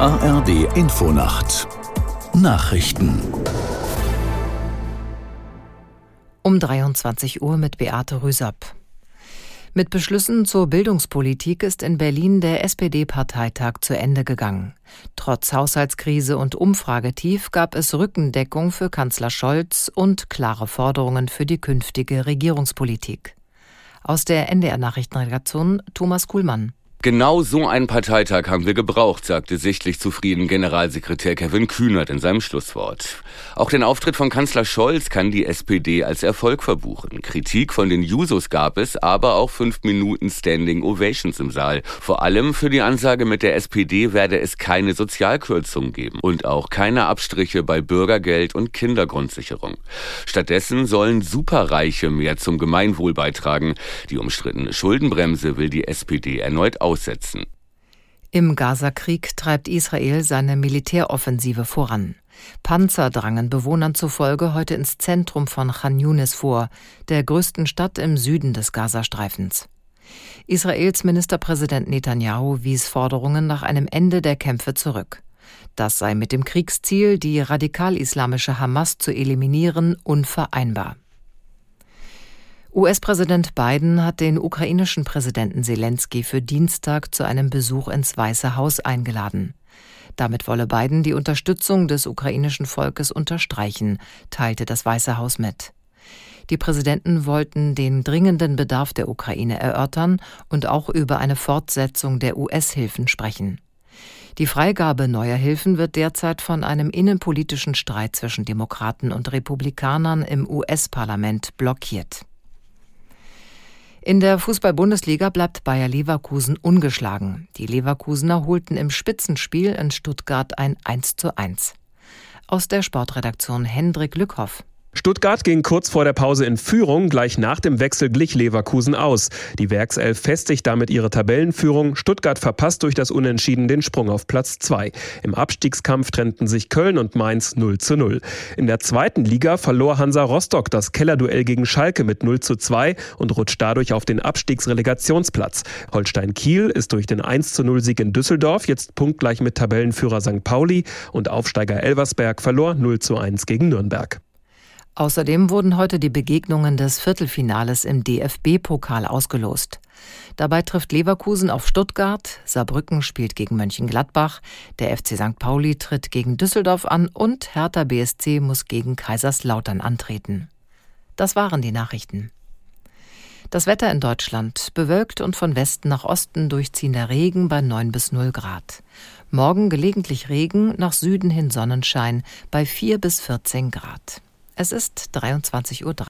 ARD Infonacht Nachrichten um 23 Uhr mit Beate Rüsapp. Mit Beschlüssen zur Bildungspolitik ist in Berlin der SPD-Parteitag zu Ende gegangen. Trotz Haushaltskrise und Umfragetief gab es Rückendeckung für Kanzler Scholz und klare Forderungen für die künftige Regierungspolitik. Aus der NDR Nachrichtenredaktion Thomas Kuhlmann. Genau so einen Parteitag haben wir gebraucht, sagte sichtlich zufrieden Generalsekretär Kevin Kühnert in seinem Schlusswort. Auch den Auftritt von Kanzler Scholz kann die SPD als Erfolg verbuchen. Kritik von den Jusos gab es, aber auch fünf Minuten Standing Ovations im Saal. Vor allem für die Ansage mit der SPD werde es keine Sozialkürzungen geben und auch keine Abstriche bei Bürgergeld und Kindergrundsicherung. Stattdessen sollen Superreiche mehr zum Gemeinwohl beitragen. Die umstrittene Schuldenbremse will die SPD erneut aussetzen. Im Gazakrieg treibt Israel seine Militäroffensive voran. Panzer drangen Bewohnern zufolge heute ins Zentrum von Khan Yunis vor, der größten Stadt im Süden des Gazastreifens. Israels Ministerpräsident Netanyahu wies Forderungen nach einem Ende der Kämpfe zurück. Das sei mit dem Kriegsziel, die radikal-islamische Hamas zu eliminieren, unvereinbar. US-Präsident Biden hat den ukrainischen Präsidenten Zelensky für Dienstag zu einem Besuch ins Weiße Haus eingeladen. Damit wolle Biden die Unterstützung des ukrainischen Volkes unterstreichen, teilte das Weiße Haus mit. Die Präsidenten wollten den dringenden Bedarf der Ukraine erörtern und auch über eine Fortsetzung der US-Hilfen sprechen. Die Freigabe neuer Hilfen wird derzeit von einem innenpolitischen Streit zwischen Demokraten und Republikanern im US-Parlament blockiert. In der Fußball-Bundesliga bleibt Bayer Leverkusen ungeschlagen. Die Leverkusener holten im Spitzenspiel in Stuttgart ein 1:1. Aus der Sportredaktion Hendrik Lückhoff. Stuttgart ging kurz vor der Pause in Führung, gleich nach dem Wechsel glich Leverkusen aus. Die Werkself festigt damit ihre Tabellenführung. Stuttgart verpasst durch das Unentschieden den Sprung auf Platz 2. Im Abstiegskampf trennten sich Köln und Mainz 0 zu 0. In der zweiten Liga verlor Hansa Rostock das Kellerduell gegen Schalke mit 0 zu 2 und rutscht dadurch auf den Abstiegsrelegationsplatz. Holstein Kiel ist durch den 1 zu 0 Sieg in Düsseldorf jetzt punktgleich mit Tabellenführer St. Pauli und Aufsteiger Elversberg verlor 0 zu 1 gegen Nürnberg. Außerdem wurden heute die Begegnungen des Viertelfinales im DFB-Pokal ausgelost. Dabei trifft Leverkusen auf Stuttgart, Saarbrücken spielt gegen Mönchengladbach, der FC St. Pauli tritt gegen Düsseldorf an und Hertha BSC muss gegen Kaiserslautern antreten. Das waren die Nachrichten. Das Wetter in Deutschland bewölkt und von Westen nach Osten durchziehender Regen bei 9 bis 0 Grad. Morgen gelegentlich Regen, nach Süden hin Sonnenschein bei 4 bis 14 Grad. Es ist 23.03 Uhr.